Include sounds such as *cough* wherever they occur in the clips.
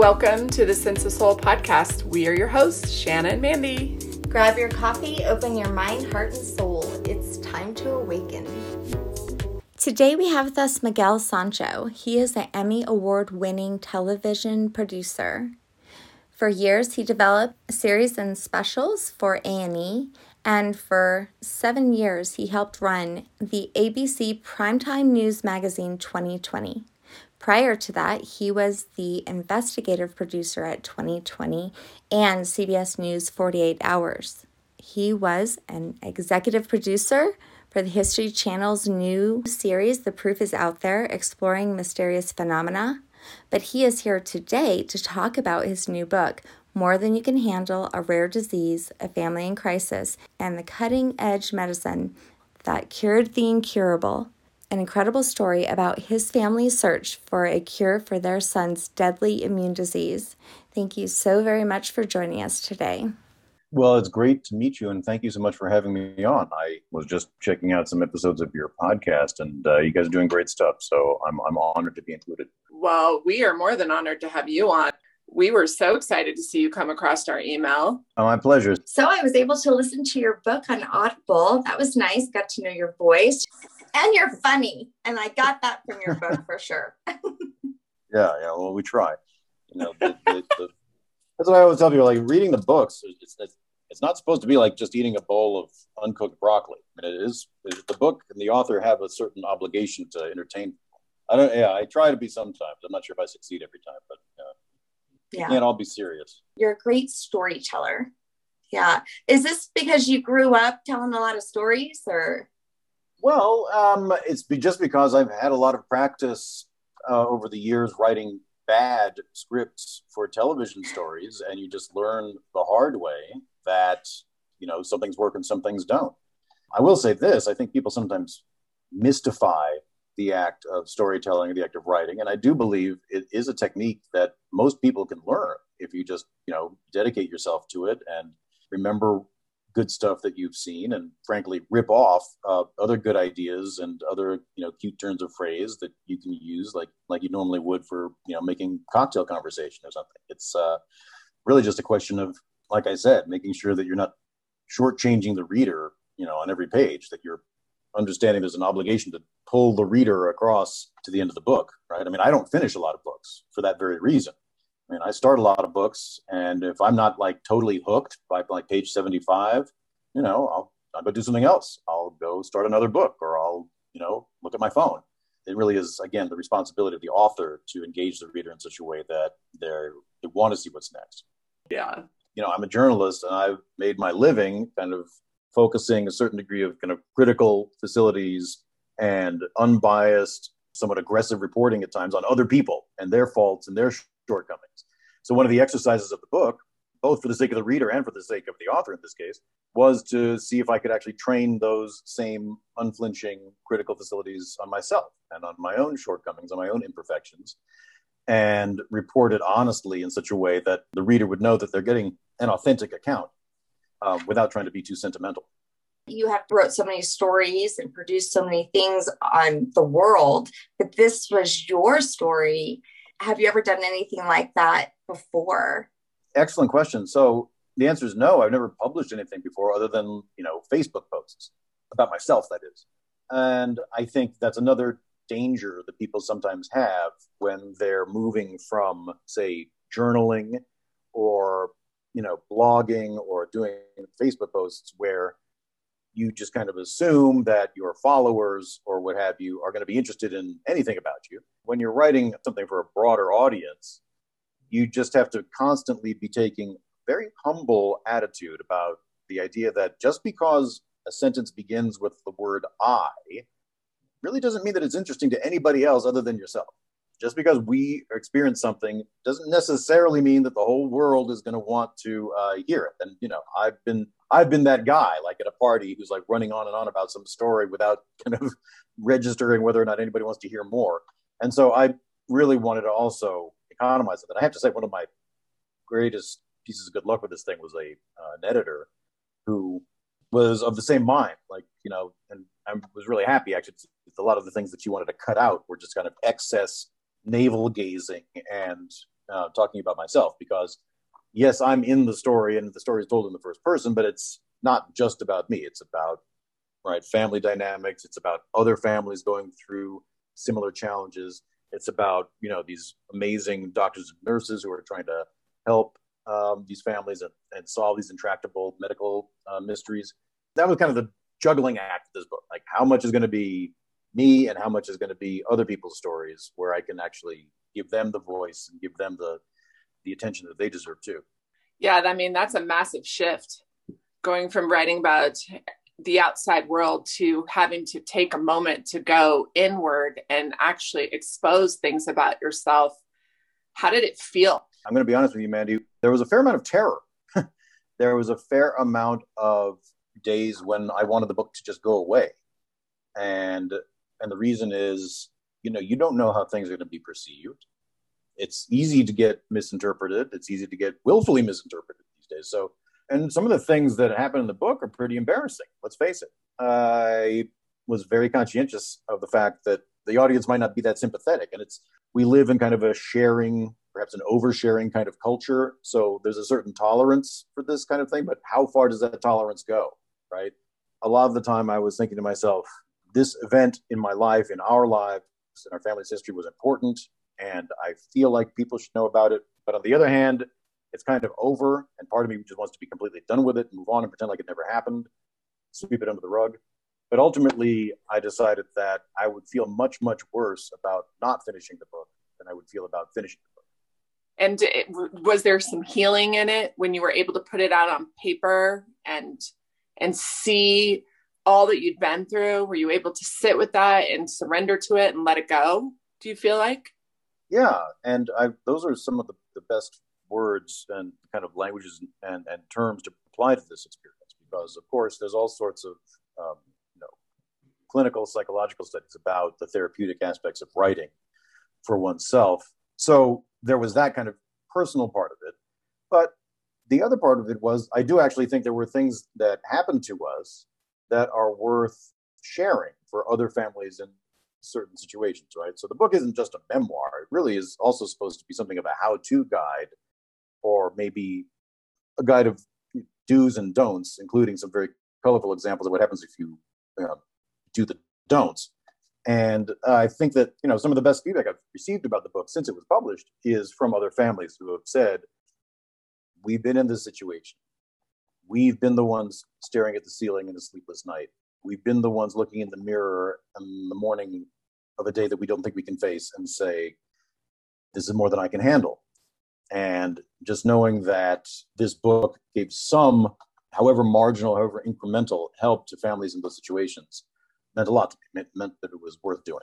Welcome to the Sense of Soul podcast. We are your hosts, Shanna and Mandy. Grab your coffee, open your mind, heart, and soul. It's time to awaken. Today we have with us Miguel Sancho. He is an Emmy Award winning television producer. For years, he developed series and specials for A&E, and for seven years, he helped run the ABC Primetime News Magazine 2020. Prior to that, he was the investigative producer at 2020 and CBS News 48 Hours. He was an executive producer for the History Channel's new series, The Proof is Out There, exploring mysterious phenomena. But he is here today to talk about his new book, More Than You Can Handle A Rare Disease, A Family in Crisis, and the cutting edge medicine that cured the incurable. An incredible story about his family's search for a cure for their son's deadly immune disease. Thank you so very much for joining us today. Well, it's great to meet you, and thank you so much for having me on. I was just checking out some episodes of your podcast, and uh, you guys are doing great stuff. So I'm I'm honored to be included. Well, we are more than honored to have you on. We were so excited to see you come across our email. Oh, my pleasure. So I was able to listen to your book on Audible. That was nice. Got to know your voice, and you're funny, and I got that from your book for sure. *laughs* yeah, yeah. Well, we try. You know, the, the, the that's what I always tell people. Like reading the books, it's, it's, it's not supposed to be like just eating a bowl of uncooked broccoli. I mean, it is the book and the author have a certain obligation to entertain. I don't. Yeah, I try to be sometimes. I'm not sure if I succeed every time, but uh, yeah, can't all be serious. You're a great storyteller. Yeah, is this because you grew up telling a lot of stories, or? Well, um, it's be, just because I've had a lot of practice uh, over the years writing bad scripts for television stories and you just learn the hard way that you know some things work and some things don't. I will say this i think people sometimes mystify the act of storytelling the act of writing and i do believe it is a technique that most people can learn if you just you know dedicate yourself to it and remember good stuff that you've seen and frankly rip off uh, other good ideas and other you know cute turns of phrase that you can use like like you normally would for you know making cocktail conversation or something. It's uh, really just a question of like i said making sure that you're not shortchanging the reader you know on every page that you're understanding there's an obligation to pull the reader across to the end of the book right? I mean i don't finish a lot of books for that very reason I mean, I start a lot of books, and if I'm not like totally hooked by like page 75, you know, I'll, I'll go do something else. I'll go start another book, or I'll, you know, look at my phone. It really is, again, the responsibility of the author to engage the reader in such a way that they're, they want to see what's next. Yeah. You know, I'm a journalist, and I've made my living kind of focusing a certain degree of kind of critical facilities and unbiased, somewhat aggressive reporting at times on other people and their faults and their shortcomings. So one of the exercises of the book, both for the sake of the reader and for the sake of the author in this case, was to see if I could actually train those same unflinching critical facilities on myself and on my own shortcomings, on my own imperfections, and report it honestly in such a way that the reader would know that they're getting an authentic account um, without trying to be too sentimental. You have wrote so many stories and produced so many things on the world, but this was your story have you ever done anything like that before? Excellent question. So the answer is no. I've never published anything before other than, you know, Facebook posts about myself, that is. And I think that's another danger that people sometimes have when they're moving from, say, journaling or, you know, blogging or doing Facebook posts where you just kind of assume that your followers or what have you are going to be interested in anything about you. When you're writing something for a broader audience, you just have to constantly be taking a very humble attitude about the idea that just because a sentence begins with the word I really doesn't mean that it's interesting to anybody else other than yourself just because we experience something doesn't necessarily mean that the whole world is going to want to uh, hear it. And you know, I've been I've been that guy, like at a party, who's like running on and on about some story without *laughs* kind of registering whether or not anybody wants to hear more. And so I really wanted to also economize it. And I have to say, one of my greatest pieces of good luck with this thing was a uh, an editor who was of the same mind. Like you know, and I was really happy actually. A lot of the things that she wanted to cut out were just kind of excess navel gazing and uh, talking about myself because yes, I'm in the story and the story is told in the first person, but it's not just about me. It's about right family dynamics. It's about other families going through similar challenges. It's about you know these amazing doctors and nurses who are trying to help um, these families and, and, solve these intractable medical uh, mysteries. That was kind of the juggling act of this book. Like how much is going to be me and how much is going to be other people's stories, where I can actually give them the voice and give them the the attention that they deserve too. Yeah, I mean that's a massive shift going from writing about the outside world to having to take a moment to go inward and actually expose things about yourself. How did it feel? I'm going to be honest with you, Mandy. There was a fair amount of terror. *laughs* there was a fair amount of days when I wanted the book to just go away. And and the reason is, you know, you don't know how things are going to be perceived it's easy to get misinterpreted. It's easy to get willfully misinterpreted these days. So, and some of the things that happen in the book are pretty embarrassing. Let's face it. I was very conscientious of the fact that the audience might not be that sympathetic, and it's we live in kind of a sharing, perhaps an oversharing kind of culture. So there's a certain tolerance for this kind of thing, but how far does that tolerance go? Right. A lot of the time, I was thinking to myself, this event in my life, in our lives, in our family's history was important and I feel like people should know about it. But on the other hand, it's kind of over, and part of me just wants to be completely done with it and move on and pretend like it never happened, sweep it under the rug. But ultimately, I decided that I would feel much, much worse about not finishing the book than I would feel about finishing the book. And it, was there some healing in it when you were able to put it out on paper and and see all that you'd been through? Were you able to sit with that and surrender to it and let it go? Do you feel like? Yeah, and I, those are some of the, the best words and kind of languages and, and terms to apply to this experience because, of course, there's all sorts of um, you know clinical psychological studies about the therapeutic aspects of writing for oneself. So there was that kind of personal part of it, but the other part of it was I do actually think there were things that happened to us that are worth sharing for other families and certain situations, right? So the book isn't just a memoir. It really is also supposed to be something of a how to guide or maybe a guide of do's and don'ts, including some very colorful examples of what happens if you, you know, do the don'ts. And I think that you know some of the best feedback I've received about the book since it was published is from other families who have said, "We've been in this situation. We've been the ones staring at the ceiling in a sleepless night we've been the ones looking in the mirror in the morning of a day that we don't think we can face and say, this is more than I can handle. And just knowing that this book gave some, however marginal, however incremental help to families in those situations meant a lot to me. It meant that it was worth doing.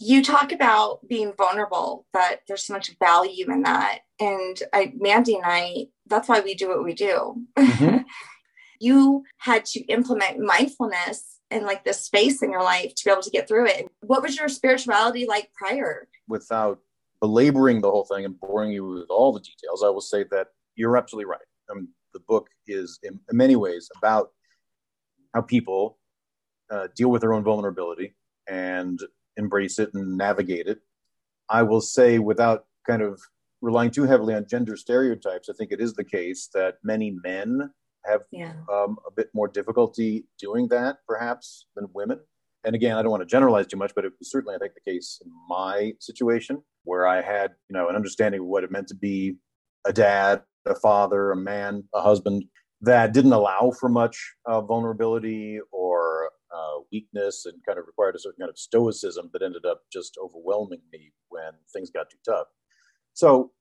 You talk about being vulnerable, that there's so much value in that. And I, Mandy and I, that's why we do what we do. Mm-hmm. *laughs* you had to implement mindfulness in like this space in your life to be able to get through it. What was your spirituality like prior? Without belaboring the whole thing and boring you with all the details, I will say that you're absolutely right. I mean, the book is in, in many ways about how people uh, deal with their own vulnerability and embrace it and navigate it. I will say, without kind of relying too heavily on gender stereotypes, I think it is the case that many men have yeah. um, a bit more difficulty doing that, perhaps, than women. And again, I don't want to generalize too much, but it was certainly, I think, the case in my situation where I had, you know, an understanding of what it meant to be a dad, a father, a man, a husband that didn't allow for much uh, vulnerability or uh, weakness and kind of required a certain kind of stoicism that ended up just overwhelming me when things got too tough. So,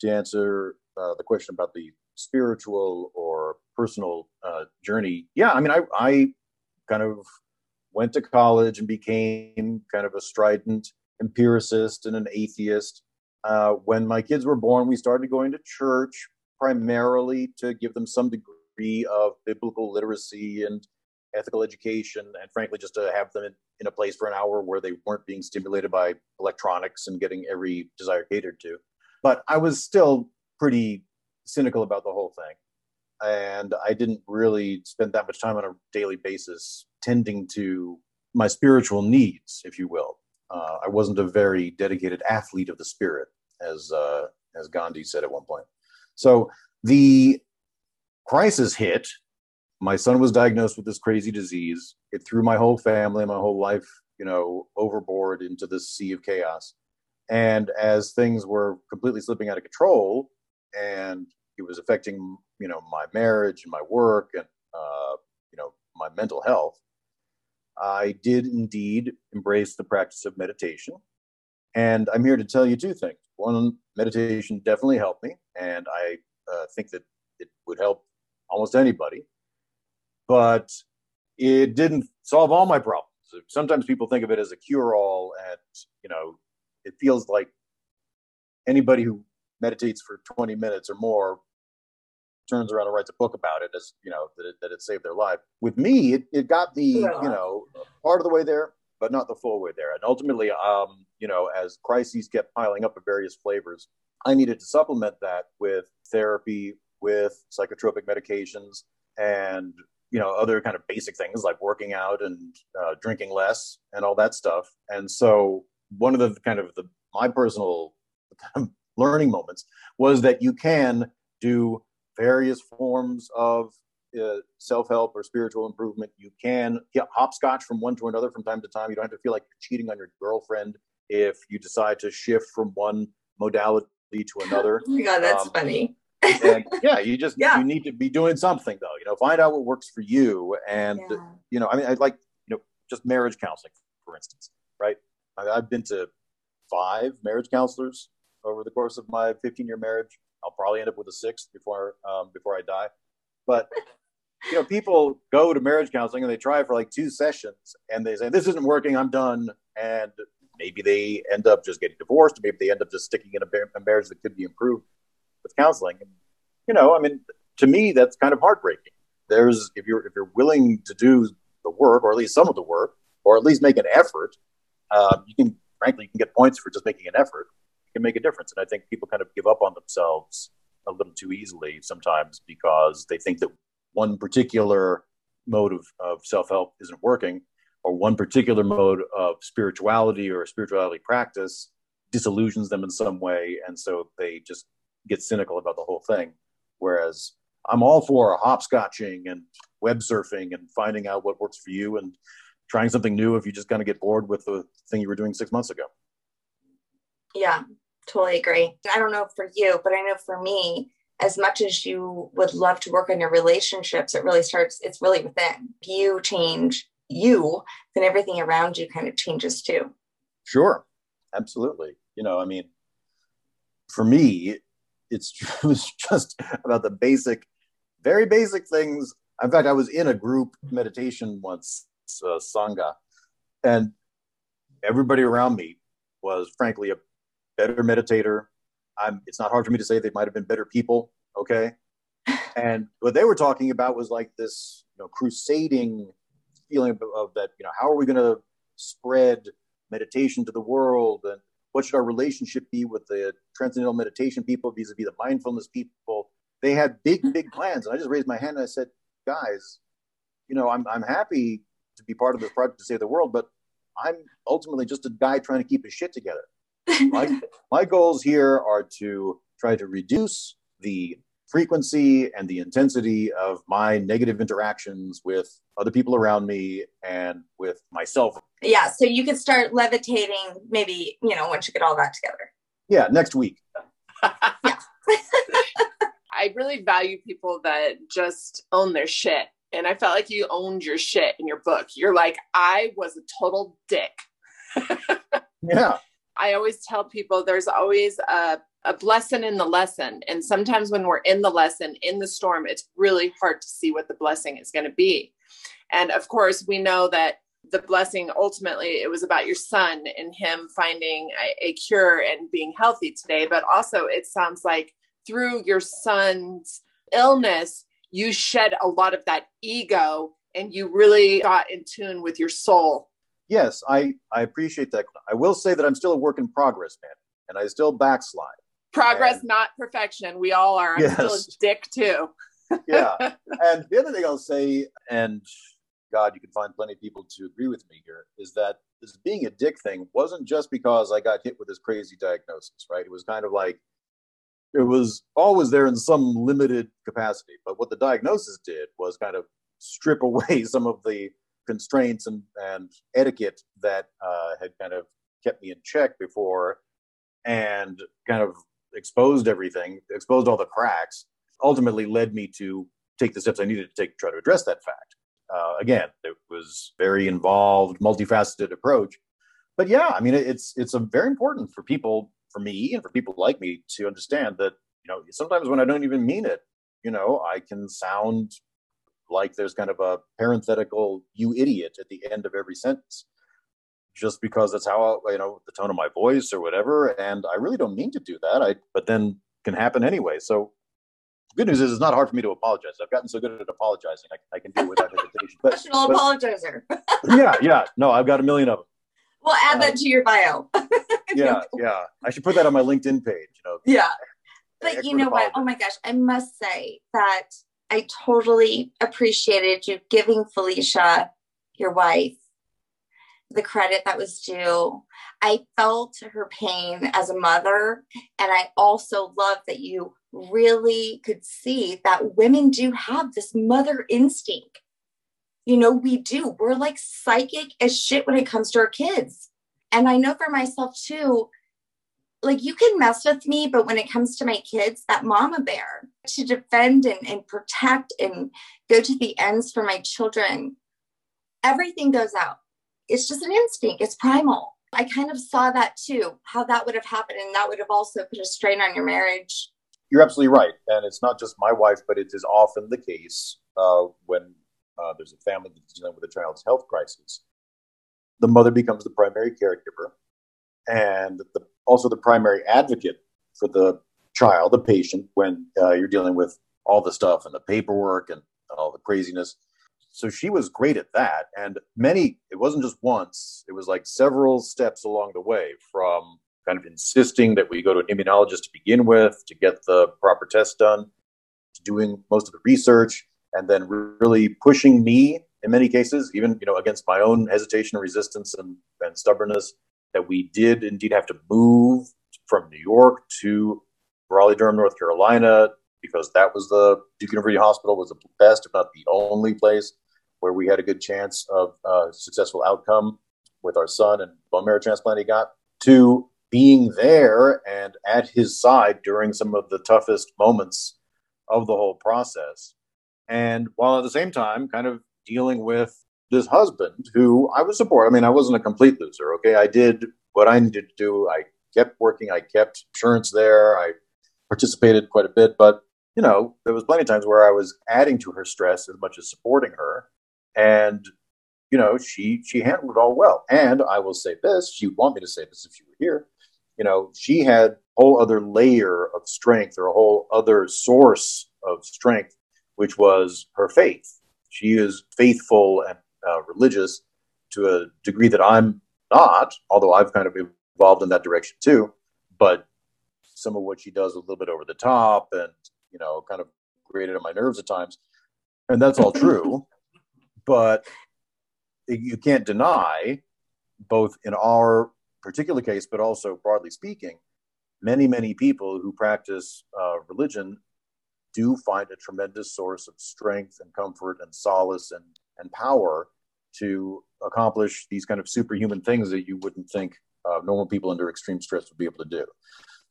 to answer uh, the question about the spiritual or personal uh, journey, yeah, I mean, I, I kind of went to college and became kind of a strident empiricist and an atheist. Uh, when my kids were born, we started going to church primarily to give them some degree of biblical literacy and ethical education, and frankly, just to have them in, in a place for an hour where they weren't being stimulated by electronics and getting every desire catered to. But I was still pretty cynical about the whole thing. And I didn't really spend that much time on a daily basis tending to my spiritual needs, if you will. Uh, I wasn't a very dedicated athlete of the spirit, as uh, as Gandhi said at one point. So the crisis hit. My son was diagnosed with this crazy disease. It threw my whole family, my whole life, you know, overboard into this sea of chaos. And as things were completely slipping out of control, and it was affecting, you know, my marriage and my work and, uh, you know, my mental health, I did indeed embrace the practice of meditation. And I'm here to tell you two things. One, meditation definitely helped me, and I uh, think that it would help almost anybody. But it didn't solve all my problems. Sometimes people think of it as a cure-all, and you know, it feels like anybody who meditates for 20 minutes or more turns around and writes a book about it as you know that it, that it saved their life. With me it, it got the yeah. you know part of the way there but not the full way there. And ultimately um you know as crises kept piling up of various flavors i needed to supplement that with therapy with psychotropic medications and you know other kind of basic things like working out and uh, drinking less and all that stuff. And so one of the kind of the my personal *laughs* learning moments was that you can do various forms of uh, self-help or spiritual improvement you can hopscotch from one to another from time to time you don't have to feel like you're cheating on your girlfriend if you decide to shift from one modality to another *laughs* oh my god that's um, funny and yeah you just *laughs* yeah. you need to be doing something though you know find out what works for you and yeah. you know i mean i like you know just marriage counseling for instance right I, i've been to five marriage counselors over the course of my 15 year marriage. I'll probably end up with a sixth before um, before I die. But *laughs* you know, people go to marriage counseling and they try for like two sessions and they say this isn't working. I'm done. And maybe they end up just getting divorced. Maybe they end up just sticking in a, marriage that could be improved with counseling. And you know, I mean, to me, that's kind of heartbreaking. There's if you're if you're willing to do the work, or at least some of the work, or at least make an effort, uh, you can frankly you can get points for just making an effort can make a difference. And I think people kind of give up on themselves a little too easily sometimes because they think that one particular mode of, of self help isn't working, or one particular mode of spirituality or spirituality practice disillusions them in some way. And so they just get cynical about the whole thing. Whereas I'm all for hopscotching and web surfing and finding out what works for you and trying something new if you just kind of get bored with the thing you were doing six months ago. Yeah, totally agree. I don't know for you, but I know for me, as much as you would love to work on your relationships, it really starts, it's really within. If you change you, then everything around you kind of changes too. Sure. Absolutely. You know, I mean, for me, *laughs* it's just about the basic, very basic things. In fact, I was in a group meditation once, uh, Sangha, and everybody around me was frankly a better meditator. I'm, it's not hard for me to say they might have been better people. Okay. *laughs* And what they were talking about was like this, you know, crusading feeling of, of that, you know, how are we going to spread meditation to the world? And what should our relationship be with the transcendental meditation people vis-a-vis the mindfulness people? They had big, mm-hmm. big plans. And I just raised my hand and I said, guys, you know, I'm, I'm happy to be part of this project to save the world, but I'm ultimately just a guy trying to keep his shit together my, my goals here are to try to reduce the frequency and the intensity of my negative interactions with other people around me and with myself. Yeah, so you could start levitating maybe, you know, once you get all that together. Yeah, next week. *laughs* yeah. *laughs* I really value people that just own their shit. And I felt like you owned your shit in your book. You're like, I was a total dick. *laughs* yeah. I always tell people there's always a, a blessing in the lesson. And sometimes when we're in the lesson, in the storm, it's really hard to see what the blessing is going to be. And of course, we know that the blessing ultimately it was about your son and him finding a, a cure and being healthy today. But also, it sounds like through your son's illness, you shed a lot of that ego and you really got in tune with your soul yes, I, I appreciate that. I will say that I'm still a work in progress, man, and I still backslide. Progress, and, not perfection. We all are. I'm yes. still a dick too. *laughs* yeah. *laughs* And the other thing I'll say, and God, you can find plenty of people to agree with me here, is that this being a dick thing wasn't just because I got hit with this crazy diagnosis, right? It was kind of like it was always there in some limited capacity. But what the diagnosis did was kind of strip away *laughs* some of the constraints and, and etiquette that uh, had kind of kept me in check before and kind of exposed everything, exposed all the cracks, ultimately led me to take the steps I needed to take to try to address that fact. Uh, again, it was very involved, multifaceted approach. But yeah, I mean, it's it's very important for people, for me, and for people like me to understand that you know sometimes when I don't even mean it, you know, I can sound like there's kind of a parenthetical "you idiot" at the end of every sentence, just because that's how I, you know the tone of my voice or whatever. And I really don't mean to do that. I but then can happen anyway. So good news is it's not hard for me to apologize. I've gotten so good at apologizing, I, I can do it without hesitation. But, Professional but, apologizer. *laughs* yeah, yeah. No, I've got a million of them. We'll add that um, to your bio. *laughs* yeah, yeah. I should put that on my LinkedIn page. You know. Yeah. But you know what? Oh my gosh, I must say that I totally appreciated you giving Felicia, your wife, the credit that was due. I felt her pain as a mother, and I also love that you really could see that women do have this mother instinct. You know, we do. We're like psychic as shit when it comes to our kids. And I know for myself too, like you can mess with me, but when it comes to my kids, that mama bear to defend and, and protect and go to the ends for my children, everything goes out. It's just an instinct, it's primal. I kind of saw that too, how that would have happened. And that would have also put a strain on your marriage you're absolutely right, and it's not just my wife, but it is often the case uh, when uh, there's a family that's dealing with a child's health crisis. The mother becomes the primary caregiver, and the, also the primary advocate for the child, the patient, when uh, you're dealing with all the stuff and the paperwork and, all the craziness. So she was great at that, and many. It wasn't just once; it was like several steps along the way from kind of insisting that we go to an immunologist to begin with to get the proper tests done, to doing most of the research, and then really pushing me in many cases, even you know against my own hesitation, and resistance, and, and stubbornness, that we did indeed have to move from New York to Raleigh, Durham, North Carolina, because that was the Duke University Hospital was the best, if not the only place where we had a good chance of uh, successful outcome with our son and bone marrow transplant he got. To being there and at his side during some of the toughest moments of the whole process. And while at the same time, kind of dealing with this husband who I was support. I mean, I wasn't a complete loser. Okay. I did what I needed to do. I kept working. I kept insurance there. I participated quite a bit, but you know, there was plenty of times where I was adding to her stress as much as supporting her. And, you know, she she handled it all well. And I will say this, she would want me to say this if she were here you know, she had a whole other layer of strength or a whole other source of strength, which was her faith. She is faithful and uh, religious to a degree that I'm not, although I've kind of evolved in that direction too. But some of what she does a little bit over the top and, you know, kind of grated on my nerves at times. And that's all *laughs* true. But you can't deny, both in our particular case, but also broadly speaking, many, many people who practice uh, religion do find a tremendous source of strength and comfort and solace and, and power to accomplish these kind of superhuman things that you wouldn't think uh, normal people under extreme stress would be able to do.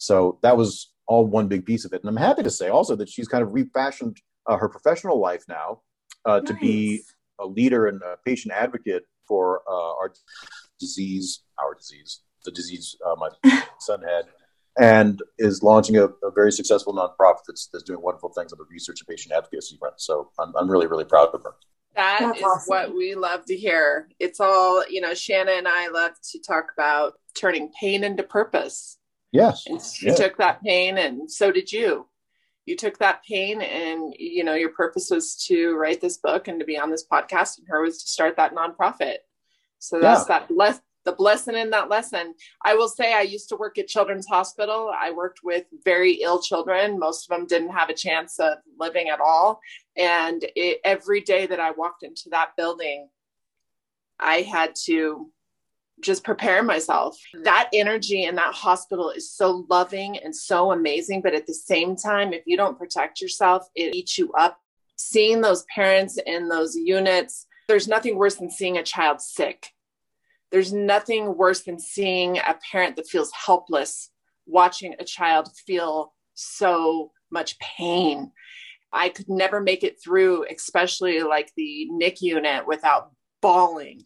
So that was all one big piece of it. And I'm happy to say also that she's kind of refashioned uh, her professional life now uh, nice. to be a leader and a patient advocate for uh, our disease, our disease, the disease uh, my *laughs* son had, and is launching a, a, very successful nonprofit that's, that's doing wonderful things on the research and patient advocacy front. So I'm, I'm really, really proud of her. That That's is awesome. what we love to hear. It's all, you know, Shanna and I love to talk about turning pain into purpose. Yes. And she yeah. took that pain, and so did you. You took that pain, and, you know, your purpose was to write this book and to be on this podcast, and her was to start that nonprofit. So that's yeah. that the blessing in that lesson. I will say I used to work at Children's Hospital. I worked with very ill children. Most of them didn't have a chance of living at all. And it, every day that I walked into that building, I had to just prepare myself. That energy in that hospital is so loving and so amazing. But at the same time, if you don't protect yourself, it eats you up. Seeing those parents in those units, there's nothing worse than seeing a child sick. There's nothing worse than seeing a parent that feels helpless watching a child feel so much pain. I could never make it through, especially like the NIC unit, without bawling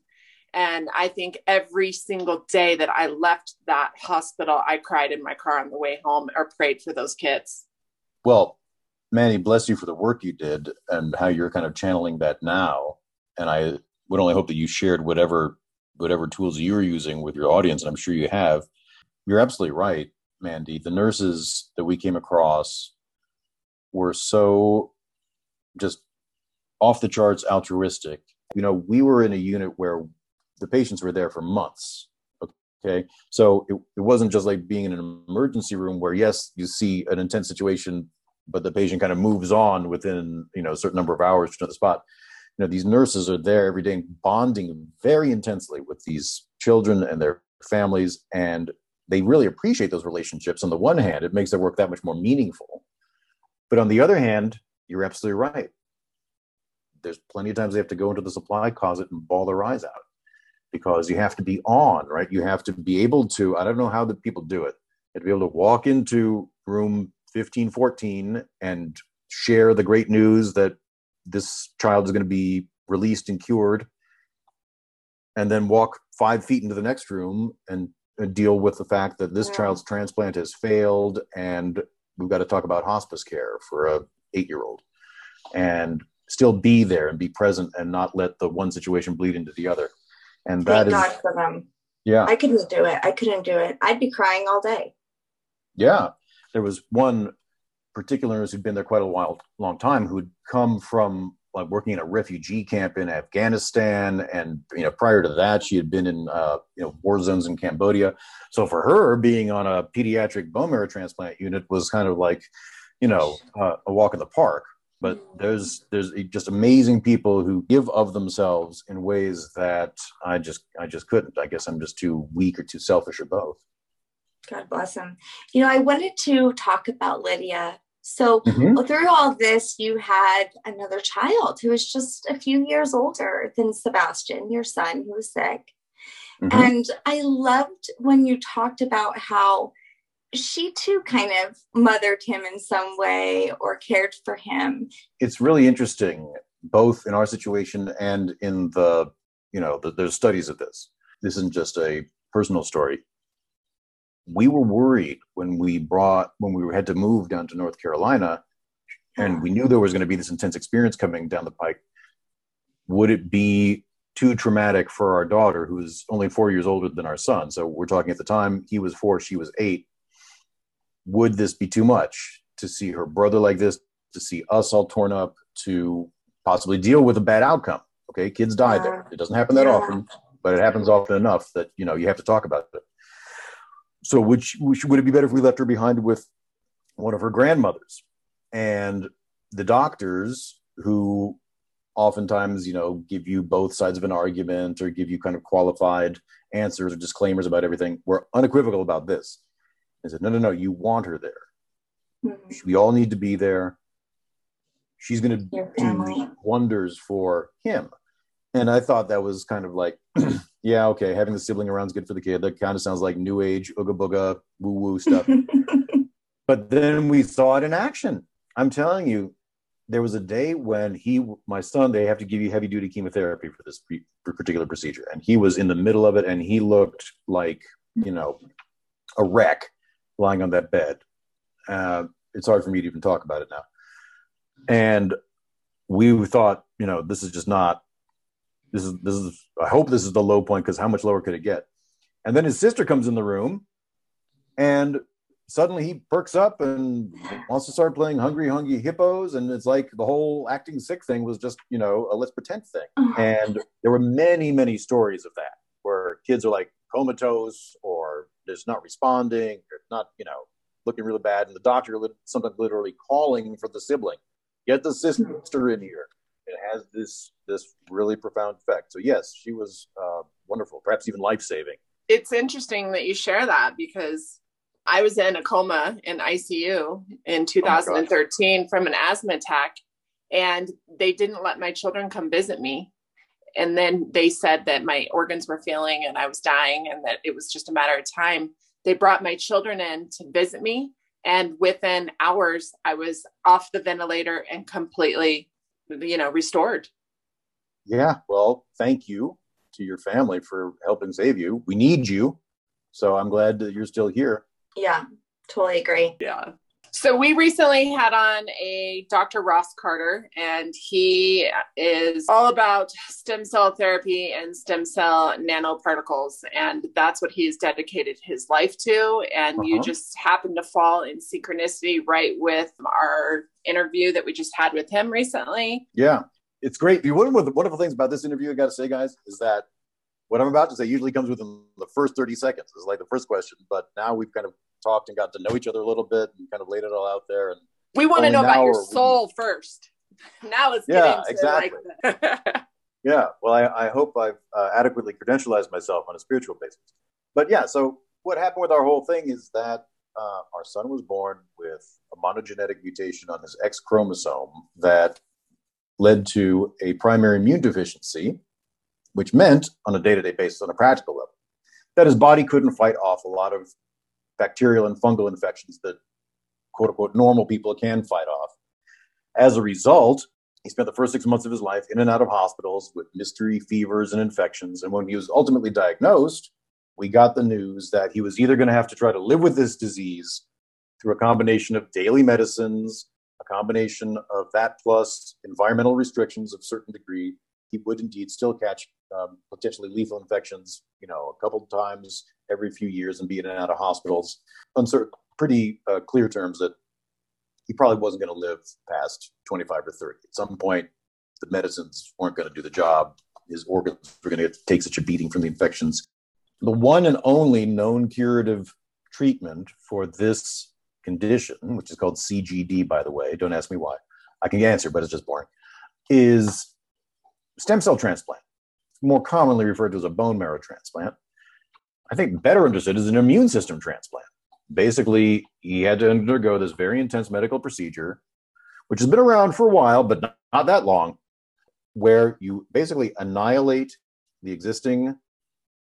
and I think every single day that I left that hospital, I cried in my car on the way home or prayed for those kids. Well, Manny, bless you for the work you did and how you're kind of channeling that now. And I would only hope that you shared whatever whatever tools you're using with your audience, and I'm sure you have. You're absolutely right, Mandy. The nurses that we came across were so just off the charts altruistic. You know, we were in a unit where the patients were there for months. Okay, so it, it wasn't just like being in an emergency room where yes, you see an intense situation, but the patient kind of moves on within you know a certain number of hours to another spot. You know, these nurses are there every day, bonding very intensely with these children and their families, and they really appreciate those relationships. On the one hand, it makes their work that much more meaningful, but on the other hand, you're absolutely right. There's plenty of times they have to go into the supply closet and bawl their eyes out because you have to be on, right? You have to be able to, I don't know how the people do it, to be able to walk into room 1514 and share the great news that this child is going to be released and cured, and then walk five feet into the next room and, and deal with the fact that this yeah. child's transplant has failed and we've got to talk about hospice care for a eight year old and still be there and be present and not let the one situation bleed into the other and that Thank is, God for them. Yeah. I couldn't do it. I couldn't do it. I'd be crying all day. Yeah. There was one particular nurse who'd been there quite a while, long time, who'd come from like working in a refugee camp in Afghanistan, and you know, prior to that, she had been in uh, you know war zones in Cambodia. So for her, being on a pediatric bone marrow transplant unit was kind of like, you know, uh, a walk in the park but there's there's just amazing people who give of themselves in ways that I just I just couldn't. I guess I'm just too weak or too selfish or both. God bless him. You know, I wanted to talk about Lydia. So mm-hmm. through all this, you had another child who was just a few years older than Sebastian, your son, who was sick. Mm-hmm. And I loved when you talked about how she too kind of mothered him in some way or cared for him. It's really interesting, both in our situation and in the, you know, the, there's studies of this. This isn't just a personal story. We were worried when we brought, when we had to move down to North Carolina, and we knew there was going to be this intense experience coming down the pike. Would it be too traumatic for our daughter, who's only four years older than our son? So we're talking at the time, he was four, she was eight would this be too much to see her brother like this, to see us all torn up, to possibly deal with a bad outcome? Okay, kids die yeah. there. It doesn't happen that yeah. often, but it happens often enough that you know you have to talk about it. So, would she, would it be better if we left her behind with one of her grandmothers and the doctors who oftentimes you know give you both sides of an argument or give you kind of qualified answers or disclaimers about everything were unequivocal about this I said, no, no, no, you want her there. Mm-hmm. We all need to be there. She's going to do wonders for him. And I thought that was kind of like, *clears throat* yeah, okay, having the sibling around is good for the kid. That kind of sounds like new age, ooga booga, woo woo stuff. *laughs* but then we saw it in action. I'm telling you, there was a day when he, my son, they have to give you heavy duty chemotherapy for this pre- particular procedure. And he was in the middle of it and he looked like, you know, a wreck lying on that bed. Uh, it's hard for me to even talk about it now. And we thought, you know, this is just not. This is this is. I hope this is the low point because how much lower could it get? And then his sister comes in the room, and suddenly he perks up and wants to start playing Hungry Hungry Hippos, and it's like the whole acting sick thing was just you know a let's pretend thing. Uh-huh. And there were many many stories of that where kids are like comatose or is not responding, or not, you know, looking really bad, and the doctor sometimes literally calling for the sibling, get the sister in here. It has this this really profound effect. So yes, she was uh, wonderful, perhaps even life saving. it's interesting that you share that because I was in a coma in ICU in 2013 oh from an asthma attack, and they didn't let my children come visit me. And then they said that my organs were failing and I was dying and that it was just a matter of time. They brought my children in to visit me. And within hours, I was off the ventilator and completely, you know, restored. Yeah. Well, thank you to your family for helping save you. We need you. So I'm glad that you're still here. Yeah, totally agree. Yeah. So we recently had on a Dr. Ross Carter, and he is all about stem cell therapy and stem cell nanoparticles, and that's what he's dedicated his life to. And uh-huh. you just happen to fall in synchronicity right with our interview that we just had with him recently. Yeah, it's great. The one of the wonderful things about this interview, I got to say, guys, is that what I'm about to say usually comes within the first 30 seconds. It's like the first question, but now we've kind of talked and got to know each other a little bit and kind of laid it all out there. And we want to know about your soul we... first. *laughs* Now let's yeah, exactly. Like *laughs* yeah, well, I, I hope I've uh, adequately credentialized myself on a spiritual basis. But yeah, so what happened with our whole thing is that uh, our son was born with a monogenetic mutation on his X chromosome that led to a primary immune deficiency which meant on a day to day basis, on a practical level, that his body couldn't fight off a lot of bacterial and fungal infections that quote unquote normal people can fight off. As a result, he spent the first six months of his life in and out of hospitals with mystery fevers and infections. And when he was ultimately diagnosed, we got the news that he was either going to have to try to live with this disease through a combination of daily medicines, a combination of that plus environmental restrictions of certain degree, he would indeed still catch um, potentially lethal infections, you know, a couple times every few years and be in and out of hospitals on certain pretty uh, clear terms that he probably wasn't going to live past 25 or 30. At some point, the medicines weren't going to do the job. His organs were going to take such a beating from the infections. The one and only known curative treatment for this condition, which is called CGD, by the way, don't ask me why. I can answer, but it's just boring, is stem cell transplant, more commonly referred to as a bone marrow transplant. I think better understood as an immune system transplant. Basically, he had to undergo this very intense medical procedure, which has been around for a while, but not, not that long, where you basically annihilate the existing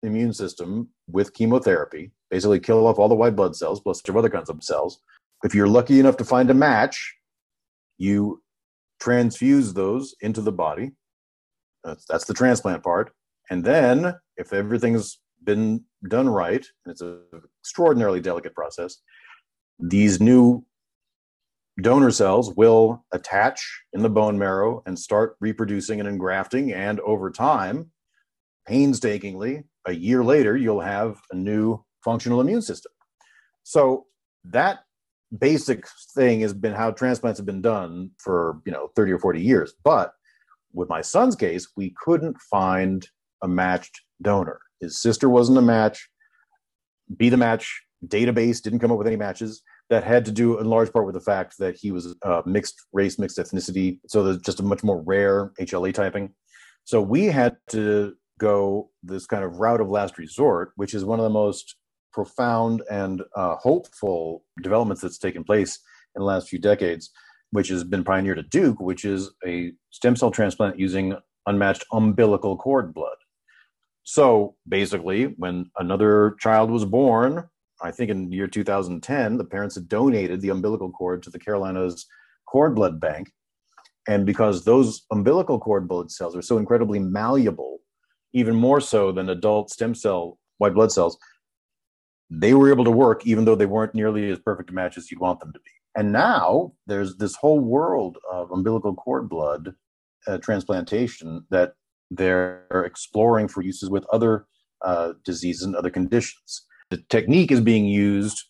immune system with chemotherapy, basically kill off all the white blood cells plus bunch of other kinds of cells. If you're lucky enough to find a match, you transfuse those into the body that's, that's the transplant part. And then, if everything's been done right, and it's an extraordinarily delicate process, these new donor cells will attach in the bone marrow and start reproducing and engrafting. And over time, painstakingly, a year later, you'll have a new functional immune system. So that basic thing has been how transplants have been done for you know 30 or 40 years but with my son's case, we couldn't find a matched donor. His sister wasn't a match. Be the match database didn't come up with any matches. That had to do in large part with the fact that he was uh, mixed race, mixed ethnicity. So there's just a much more rare HLA typing. So we had to go this kind of route of last resort, which is one of the most profound and uh, hopeful developments that's taken place in the last few decades which has been pioneered at Duke, which is a stem cell transplant using unmatched umbilical cord blood. So basically, when another child was born, I think in year 2010, the parents had donated the umbilical cord to the Carolinas cord blood bank. And because those umbilical cord blood cells are so incredibly malleable, even more so than adult stem cell white blood cells, they were able to work even though they weren't nearly as perfect a match as you'd want them to be. And now there's this whole world of umbilical cord blood uh, transplantation that they're exploring for uses with other uh, diseases and other conditions. The technique is being used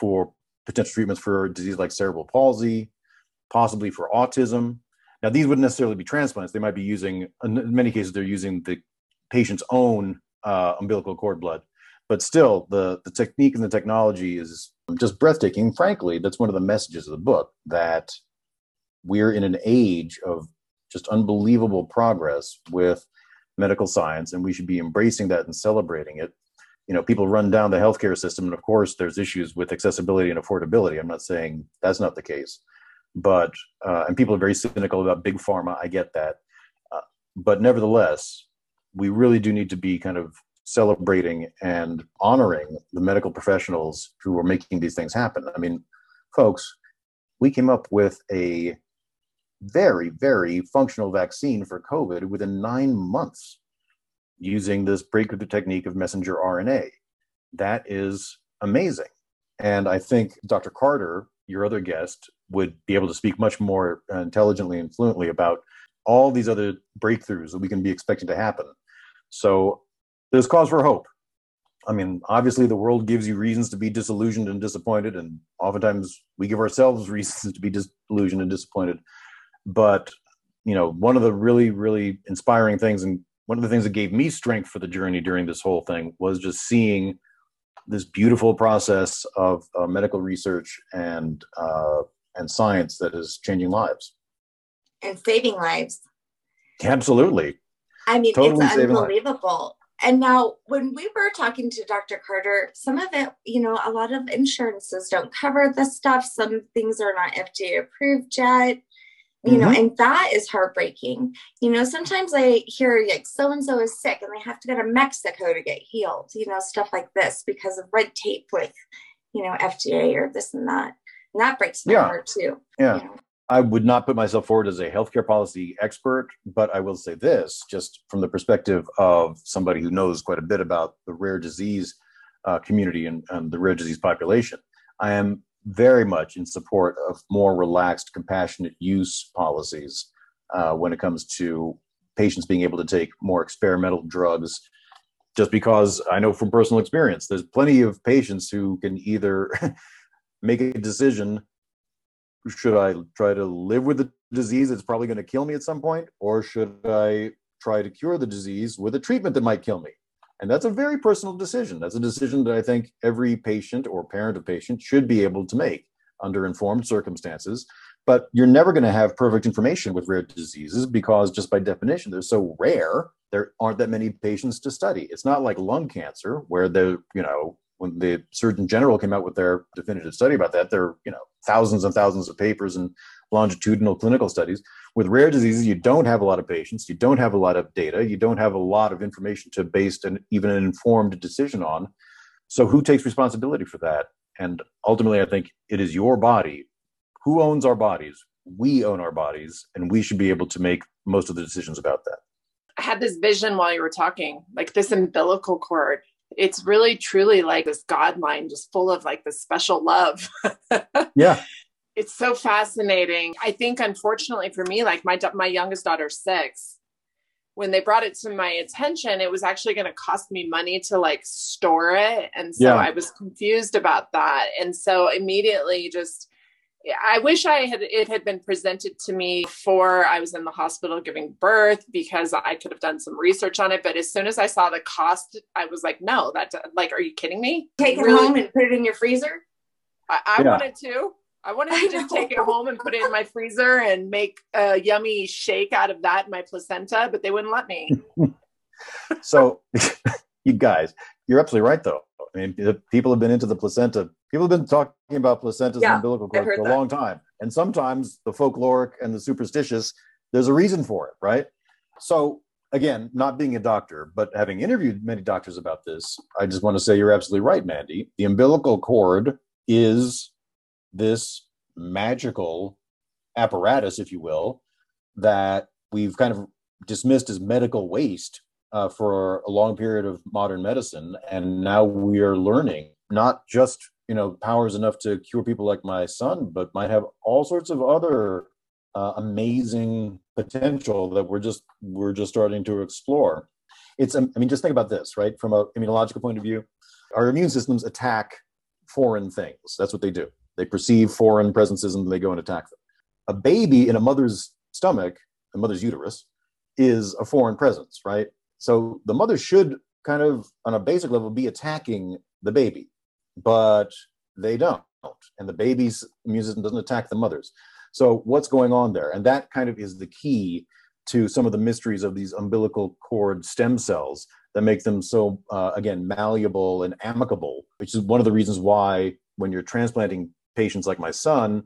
for potential treatments for disease like cerebral palsy, possibly for autism. Now, these wouldn't necessarily be transplants. They might be using, in many cases, they're using the patient's own uh, umbilical cord blood. But still, the, the technique and the technology is just breathtaking. Frankly, that's one of the messages of the book that we're in an age of just unbelievable progress with medical science, and we should be embracing that and celebrating it. you know people run down the healthcare system and of course there's issues with accessibility and affordability i'm not saying that's not the case but uh, and people are very cynical about big pharma i get that uh, but nevertheless we really do need to be kind of celebrating and honoring the medical professionals who are making these things happen i mean folks we came up with a very very functional vaccine for covid within nine months using this breakthrough technique of messenger RNA. That is amazing. And I think Dr. Carter, your other guest, would be able to speak much more intelligently and fluently about all these other breakthroughs that we can be expecting to happen. So there's cause for hope. I mean, obviously, the world gives you reasons to be disillusioned and disappointed, and oftentimes we give ourselves *laughs* reasons to be disillusioned and disappointed. But you know, one of the really, really inspiring things and one of the things that gave me strength for the journey during this whole thing was just seeing this beautiful process of uh, medical research and uh, and science that is changing lives and saving lives. Absolutely. I mean, totally it's unbelievable. And now, when we were talking to Dr. Carter, some of it, you know, a lot of insurances don't cover this stuff. Some things are not FDA approved yet you know, mm-hmm. and that is heartbreaking. You know, sometimes I hear like so and so is sick and they have to go to Mexico to get healed, you know, stuff like this because of red tape with, you know, FDA or this and that. And that breaks my yeah. heart too. Yeah. You know? I would not put myself forward as a healthcare policy expert, but I will say this just from the perspective of somebody who knows quite a bit about the rare disease uh, community and, and the rare disease population. I am very much in support of more relaxed, compassionate use policies uh, when it comes to patients being able to take more experimental drugs. Just because I know from personal experience, there's plenty of patients who can either *laughs* make a decision should I try to live with the disease that's probably going to kill me at some point, or should I try to cure the disease with a treatment that might kill me? And that's a very personal decision. That's a decision that I think every patient or parent of patient should be able to make under informed circumstances. But you're never going to have perfect information with rare diseases because, just by definition, they're so rare. There aren't that many patients to study. It's not like lung cancer, where the you know when the Surgeon General came out with their definitive study about that, there are you know thousands and thousands of papers and longitudinal clinical studies. With rare diseases, you don't have a lot of patients, you don't have a lot of data, you don't have a lot of information to base an even an informed decision on. So who takes responsibility for that? And ultimately, I think it is your body. Who owns our bodies? We own our bodies, and we should be able to make most of the decisions about that. I had this vision while you were talking, like this umbilical cord it's really truly like this god mind just full of like this special love. *laughs* Yeah. It's so fascinating. I think unfortunately for me like my my youngest daughter's six. When they brought it to my attention it was actually going to cost me money to like store it. And so yeah. i was confused about that. And so immediately just I wish I had it had been presented to me before I was in the hospital giving birth because I could have done some research on it. But as soon as I saw the cost, I was like, no, that's like, are you kidding me? Take it really? home and put it in your freezer. I, I yeah. wanted to. I wanted to just take it home and put it in my freezer and make a yummy shake out of that, my placenta, but they wouldn't let me. *laughs* so, *laughs* you guys, you're absolutely right, though. I mean, people have been into the placenta. People have been talking about placentas yeah, and umbilical cords for a that. long time. And sometimes the folkloric and the superstitious, there's a reason for it, right? So, again, not being a doctor, but having interviewed many doctors about this, I just want to say you're absolutely right, Mandy. The umbilical cord is this magical apparatus, if you will, that we've kind of dismissed as medical waste uh, for a long period of modern medicine, and now we are learning not just you know powers enough to cure people like my son, but might have all sorts of other uh, amazing potential that we're just we're just starting to explore. It's I mean just think about this right from a immunological point of view, our immune systems attack foreign things. That's what they do. They perceive foreign presences and they go and attack them. A baby in a mother's stomach, a mother's uterus, is a foreign presence, right? So the mother should kind of, on a basic level, be attacking the baby, but they don't. And the baby's immune system doesn't attack the mother's. So what's going on there? And that kind of is the key to some of the mysteries of these umbilical cord stem cells that make them so uh, again malleable and amicable which is one of the reasons why when you're transplanting patients like my son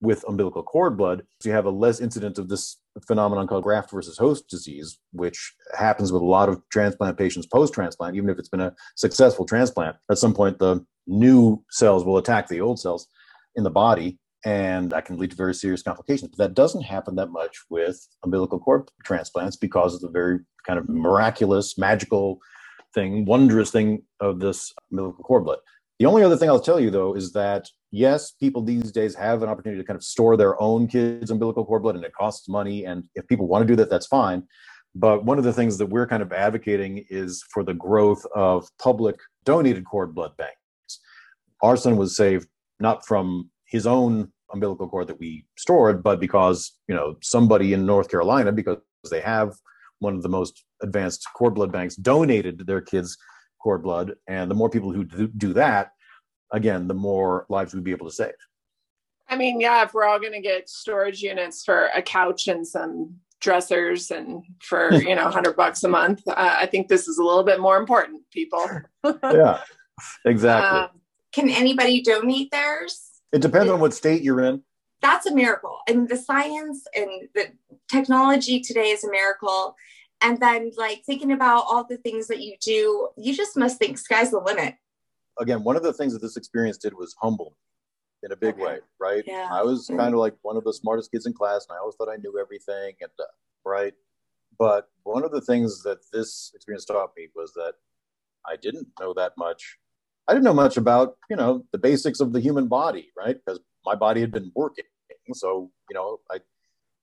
with umbilical cord blood so you have a less incidence of this phenomenon called graft versus host disease which happens with a lot of transplant patients post transplant even if it's been a successful transplant at some point the new cells will attack the old cells in the body and that can lead to very serious complications. But that doesn't happen that much with umbilical cord transplants because of the very kind of miraculous, magical thing, wondrous thing of this umbilical cord blood. The only other thing I'll tell you though is that yes, people these days have an opportunity to kind of store their own kids' umbilical cord blood, and it costs money. And if people want to do that, that's fine. But one of the things that we're kind of advocating is for the growth of public donated cord blood banks. Our son was saved not from his own umbilical cord that we stored, but because you know somebody in North Carolina, because they have one of the most advanced cord blood banks, donated their kids cord blood, and the more people who do, do that, again, the more lives we'd be able to save. I mean, yeah, if we're all going to get storage units for a couch and some dressers and for *laughs* you know 100 bucks a month uh, i think this is a little bit more important people *laughs* yeah exactly um, can anybody donate theirs it depends on what state you're in. That's a miracle. And the science and the technology today is a miracle. And then, like, thinking about all the things that you do, you just must think sky's the limit. Again, one of the things that this experience did was humble in a big okay. way, right? Yeah. I was kind of like one of the smartest kids in class, and I always thought I knew everything, and uh, right. But one of the things that this experience taught me was that I didn't know that much I didn't know much about, you know, the basics of the human body, right? Because my body had been working. So, you know, I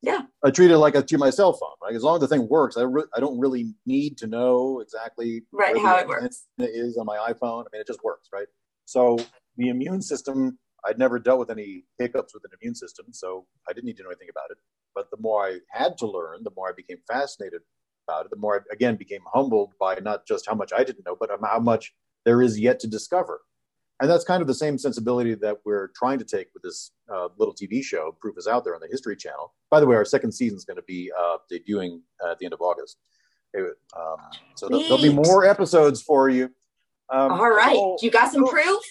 yeah, I treat it like I treat my cell phone. Right? As long as the thing works, I, re- I don't really need to know exactly right how it works. It is on my iPhone. I mean, it just works, right? So the immune system, I'd never dealt with any hiccups with an immune system, so I didn't need to know anything about it. But the more I had to learn, the more I became fascinated about it. The more I again became humbled by not just how much I didn't know, but how much there is yet to discover. And that's kind of the same sensibility that we're trying to take with this uh, little TV show, Proof is Out There on the History Channel. By the way, our second season is going to be uh, debuting at the end of August. Um, so there'll, there'll, be more episodes for you. Um, All right. So, you got some proof?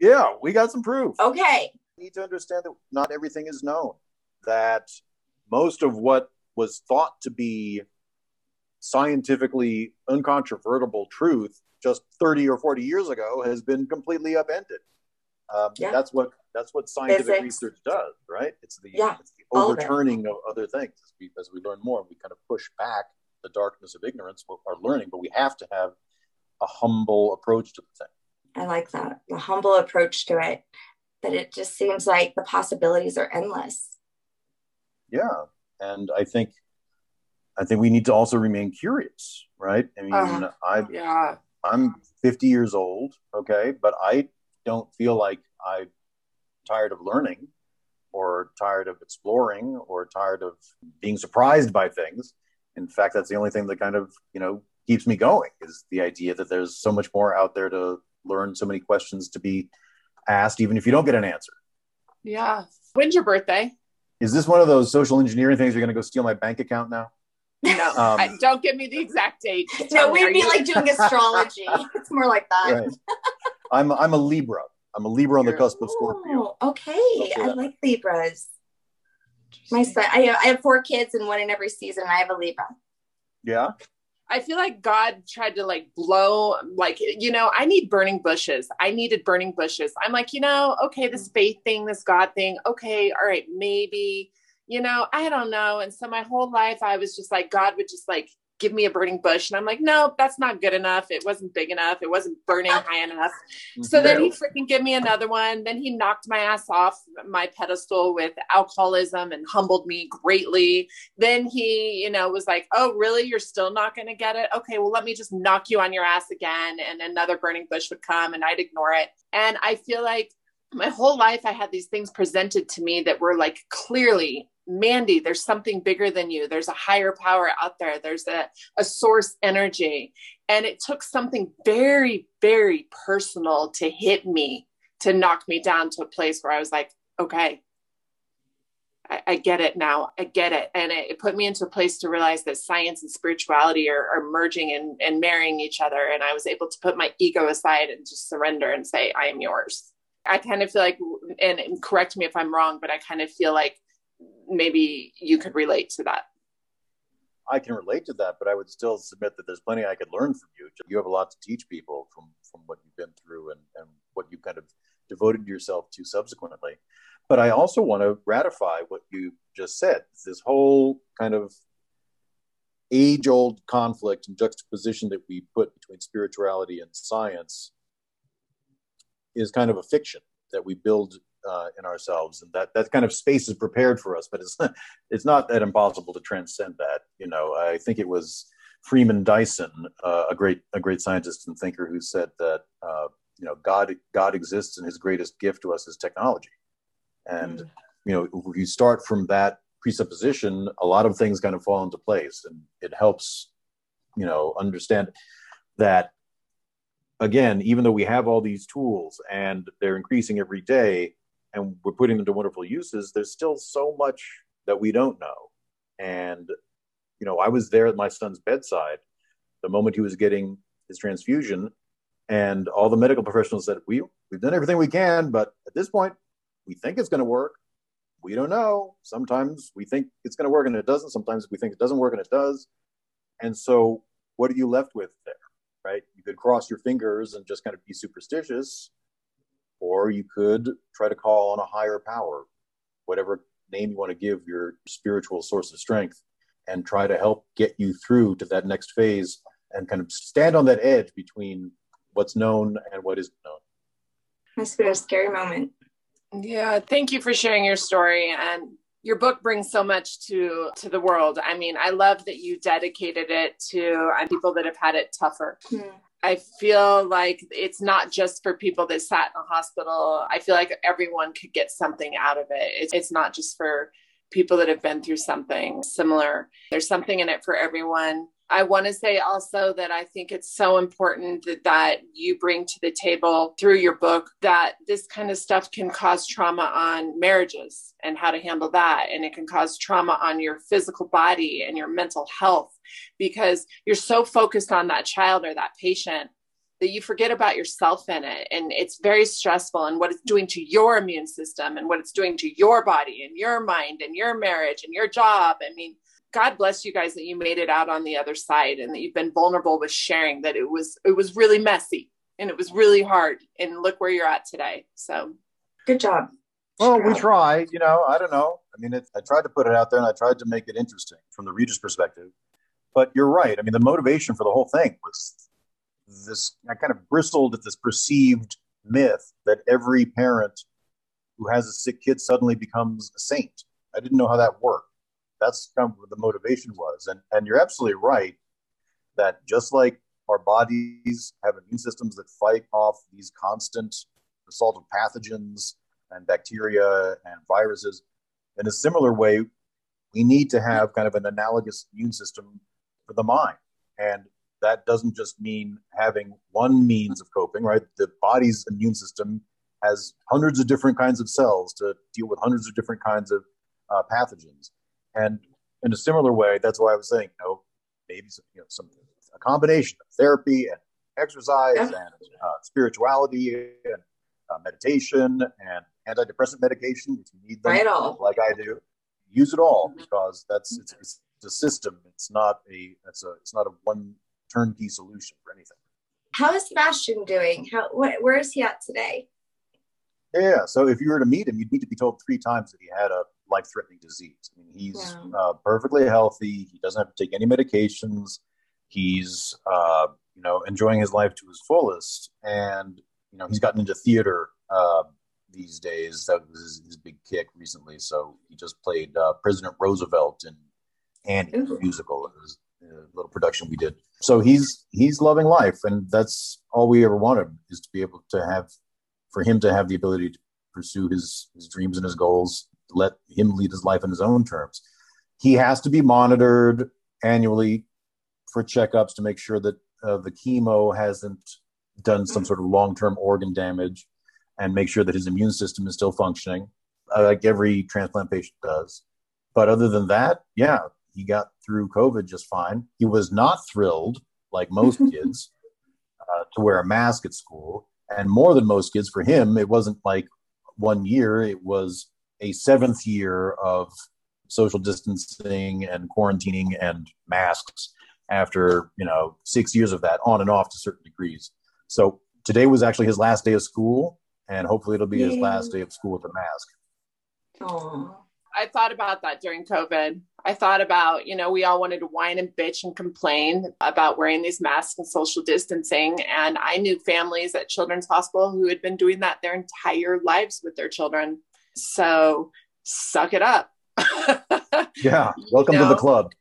Yeah, we got some proof. Okay. You need to understand that not everything is known, that most of what was thought to be scientifically uncontrovertible truth just 30 or 40 years ago has been completely upended. Um, yeah. That's what that's what scientific Physics. research does, right? It's the, yeah, it's the overturning of, of, other things. As we, as we learn more, we kind of push back the darkness of ignorance, our learning, but we have to have a humble approach to the thing. I like that the humble approach to it. but it just seems like the possibilities are endless. Yeah, and I think I think we need to also remain curious, right? I mean, uh, I yeah. I'm 50 years old, okay, but I don't feel like I'm tired of learning or tired of exploring or tired of being surprised by things. In fact, that's the only thing that kind of, you know, keeps me going is the idea that there's so much more out there to learn, so many questions to be asked, even if you don't get an answer. Yeah. When's your birthday? Is this one of those social engineering things? You're going to go steal my bank account now? No, *laughs* um, I, don't give me the exact date. No, we'd be like doing *laughs* astrology. it's more like that. Right. I'm I'm a Libra. I'm a Libra on the cusp of Scorpio. Oh, okay, I like Libras. My son, I, I have four kids and one in every season. I have a Libra. Yeah. I feel like God tried to like blow, like, you know, I need burning bushes. I needed burning bushes. I'm like, you know, okay, this faith thing, this God thing, okay, all right, maybe you know, I don't know. And so my whole life, I was just like, God would just like give me a burning bush. And I'm like, no, that's not good enough. It wasn't big enough. It wasn't burning high enough. Mm-hmm. So then he freaking give me another one. Then he knocked my ass off my pedestal with alcoholism and humbled me greatly. Then he, you know, was like, oh, really? You're still not going to get it? Okay, well, let me just knock you on your ass again. And another burning bush would come and I'd ignore it. And I feel like my whole life I had these things presented to me that were like clearly Mandy, there's something bigger than you. There's a higher power out there. There's a, a source energy. And it took something very, very personal to hit me, to knock me down to a place where I was like, okay, I, I get it now. I get it. And it, it, put me into a place to realize that science and spirituality are, are merging and, and marrying each other. And I was able to put my ego aside and just surrender and say, I am yours. I kind of feel like, and, and correct me if I'm wrong, but I kind of feel like maybe you could relate to that. I can relate to that, but I would still submit that there's plenty I could learn from you. You have a lot to teach people from from what you've been through and, and what you kind of devoted yourself to subsequently. But I also want to ratify what you just said. This whole kind of age old conflict and juxtaposition that we put between spirituality and science is kind of a fiction that we build uh, in ourselves, and that that kind of space is prepared for us. But it's *laughs* it's not that impossible to transcend that. You know, I think it was Freeman Dyson, uh, a great a great scientist and thinker, who said that uh, you know God God exists, and His greatest gift to us is technology. And mm. you know, if you start from that presupposition, a lot of things kind of fall into place, and it helps you know understand that again, even though we have all these tools and they're increasing every day, and we're putting them to wonderful uses, there's still so much that we don't know. And you know, I was there at my son's bedside the moment he was getting his transfusion, and all the medical professionals said, "We we've done everything we can, but at this point, we think it's going to work. We don't know. Sometimes we think it's going to work and it doesn't. Sometimes we think it doesn't work and it does. And so, what are you left with there? Right? You could cross your fingers and just kind of be superstitious, or you could try to call on a higher power, whatever name you want to give your spiritual source of strength, and try to help get you through to that next phase and kind of stand on that edge between what's known and what isn't known. Must be a scary moment. Yeah, thank you for sharing your story and your book brings so much to to the world. I mean, I love that you dedicated it to uh, people that have had it tougher. Mm. I feel like it's not just for people that sat in a hospital. I feel like everyone could get something out of it. It's, it's not just for people that have been through something similar. There's something in it for everyone. I want to say also that I think it's so important that, that you bring to the table through your book that this kind of stuff can cause trauma on marriages and how to handle that. And it can cause trauma on your physical body and your mental health because you're so focused on that child or that patient that you forget about yourself in it. And it's very stressful and what it's doing to your immune system and what it's doing to your body and your mind and your marriage and your job. I mean, God bless you guys that you made it out on the other side and that you've been vulnerable with sharing that it was it was really messy and it was really hard and look where you're at today. So good job. Well, we try, you know, I don't know. I mean, it, I tried to put it out there and I tried to make it interesting from the reader's perspective. But you're right. I mean, the motivation for the whole thing was this, I kind of bristled at this perceived myth that every parent who has a sick kid suddenly becomes a saint. I didn't know how that worked that's kind of what the motivation was. And and you're absolutely right that just like our bodies have immune systems that fight off these constant assault of pathogens and bacteria and viruses, in a similar way, we need to have kind of an analogous immune system for the mind. And that doesn't just mean having one means of coping, right? The body's immune system has hundreds of different kinds of cells to deal with hundreds of different kinds of uh, pathogens. And in a similar way, that's why I was saying, you know, maybe some, you know, some a combination of therapy and exercise and uh, spirituality and uh, meditation and antidepressant medication if you need them, right like I do. Use it all mm-hmm. because that's it's, it's a system. It's not a it's a it's not a one turnkey solution for anything. How is Sebastian doing? How what, where is he at today? Yeah, so if you were to meet him, you'd need to be told three times that he had a life threatening disease. I mean, he's yeah. uh, perfectly healthy. He doesn't have to take any medications. He's, uh, you know, enjoying his life to his fullest. And, you know, he's gotten into theater uh, these days. That was his, his, big kick recently. So he just played uh, President Roosevelt in Annie Ooh. musical. It was a little production we did. So he's he's loving life, and that's all we ever wanted is to be able to have, for him to have the ability to pursue his his dreams and his goals let him lead his life in his own terms. He has to be monitored annually for checkups to make sure that uh, the chemo hasn't done some sort of long term organ damage and make sure that his immune system is still functioning. uh, like every transplant patient does. But other than that, yeah, he got through COVID just fine. He was not thrilled, like most *laughs* kids, uh, to wear a mask at school. And more than most kids, for him, it wasn't like one year, it was a seventh year of social distancing and quarantining and masks after, you know, six years of that on and off to certain degrees. So today was actually his last day of school, and hopefully it'll be Yay. his last day of school with a mask. Aww. I thought about that during COVID. I thought about, you know, we all wanted to whine and bitch and complain about wearing these masks and social distancing. And I knew families at Children's Hospital who had been doing that their entire lives with their children. So suck it up. *laughs* yeah. Welcome you know? to the club.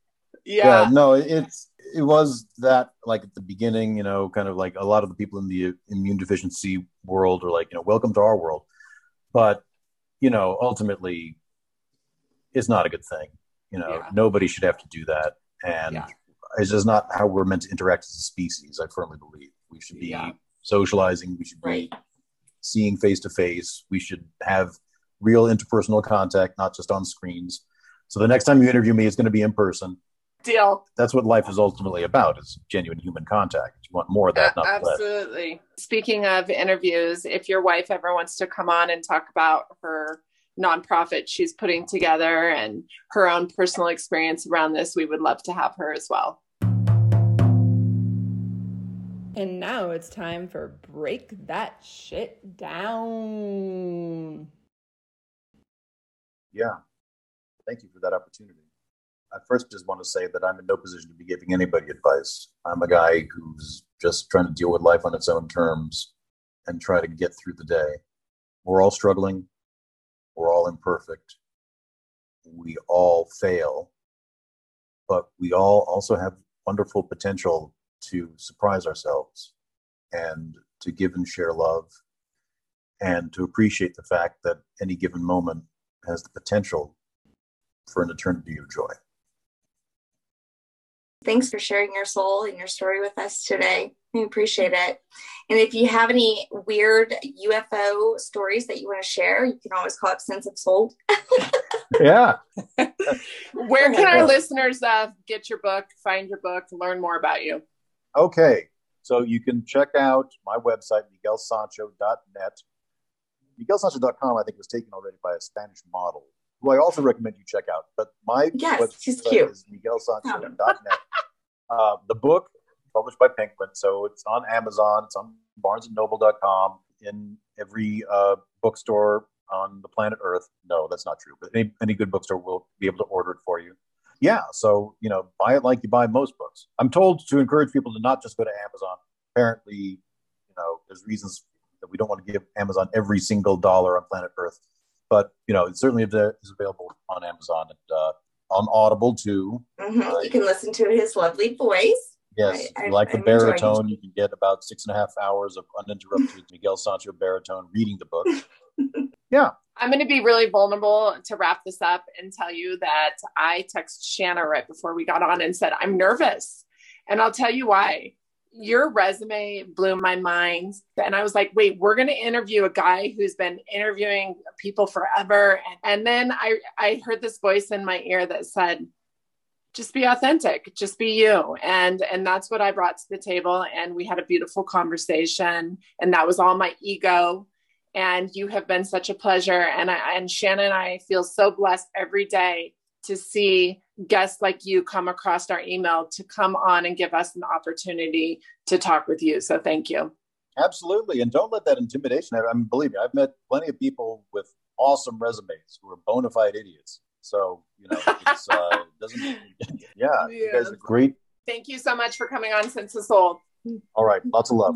Yeah. yeah. No, it's, it was that like at the beginning, you know, kind of like a lot of the people in the immune deficiency world are like, you know, welcome to our world. But, you know, ultimately, it's not a good thing. You know, yeah. nobody should have to do that. And yeah. it's just not how we're meant to interact as a species, I firmly believe. We should be yeah. socializing, we should right. be seeing face to face, we should have real interpersonal contact, not just on screens. So the next time you interview me, it's going to be in person. Deal. That's what life is ultimately about: is genuine human contact. You want more of that, uh, not absolutely. Less. Speaking of interviews, if your wife ever wants to come on and talk about her nonprofit she's putting together and her own personal experience around this, we would love to have her as well. And now it's time for Break That Shit Down. Yeah. Thank you for that opportunity. I first just want to say that I'm in no position to be giving anybody advice. I'm a guy who's just trying to deal with life on its own terms and try to get through the day. We're all struggling. We're all imperfect. We all fail. But we all also have wonderful potential to surprise ourselves and to give and share love and to appreciate the fact that any given moment has the potential for an eternity of joy. Thanks for sharing your soul and your story with us today. We appreciate it. And if you have any weird UFO stories that you want to share, you can always call up Sense of Soul. *laughs* *laughs* yeah. Where can our listeners uh, get your book, find your book, learn more about you? Okay. So you can check out my website, miguelsancho.net. MiguelSancho.com, I think, was taken already by a Spanish model, who I also recommend you check out. But my yes, website she's cute. is miguelsancho.net. *laughs* uh, the book published by Penguin. So it's on Amazon, it's on barnesandnoble.com, in every uh, bookstore on the planet Earth. No, that's not true, but any, any good bookstore will be able to order it for you. Yeah, so, you know, buy it like you buy most books. I'm told to encourage people to not just go to Amazon. Apparently, you know, there's reasons that we don't want to give Amazon every single dollar on planet Earth. But, you know, it certainly is available on Amazon and uh, on Audible too. Mm-hmm. Uh, you can listen to his lovely voice. Yes, I, if you like the I'm baritone, you can get about six and a half hours of uninterrupted Miguel Sancho baritone reading the book. *laughs* yeah. I'm going to be really vulnerable to wrap this up and tell you that I texted Shanna right before we got on and said, I'm nervous. And I'll tell you why. Your resume blew my mind. And I was like, wait, we're going to interview a guy who's been interviewing people forever. And, then I, I heard this voice in my ear that said, just be authentic just be you. And and that's what i brought to the table. And we had a beautiful conversation. And that was all my ego. And you have been such a pleasure. And I, and Shanna and i feel so blessed every day to see guests like you come across our email to come on and give us an opportunity to talk with you so thank you absolutely and don't let that intimidation i mean believe me i've met plenty of people with awesome resumes who are bona fide idiots so you know, it's uh, doesn't. Yeah, yeah, you guys are great. Thank you so much for coming on of Soul. All right, lots of love.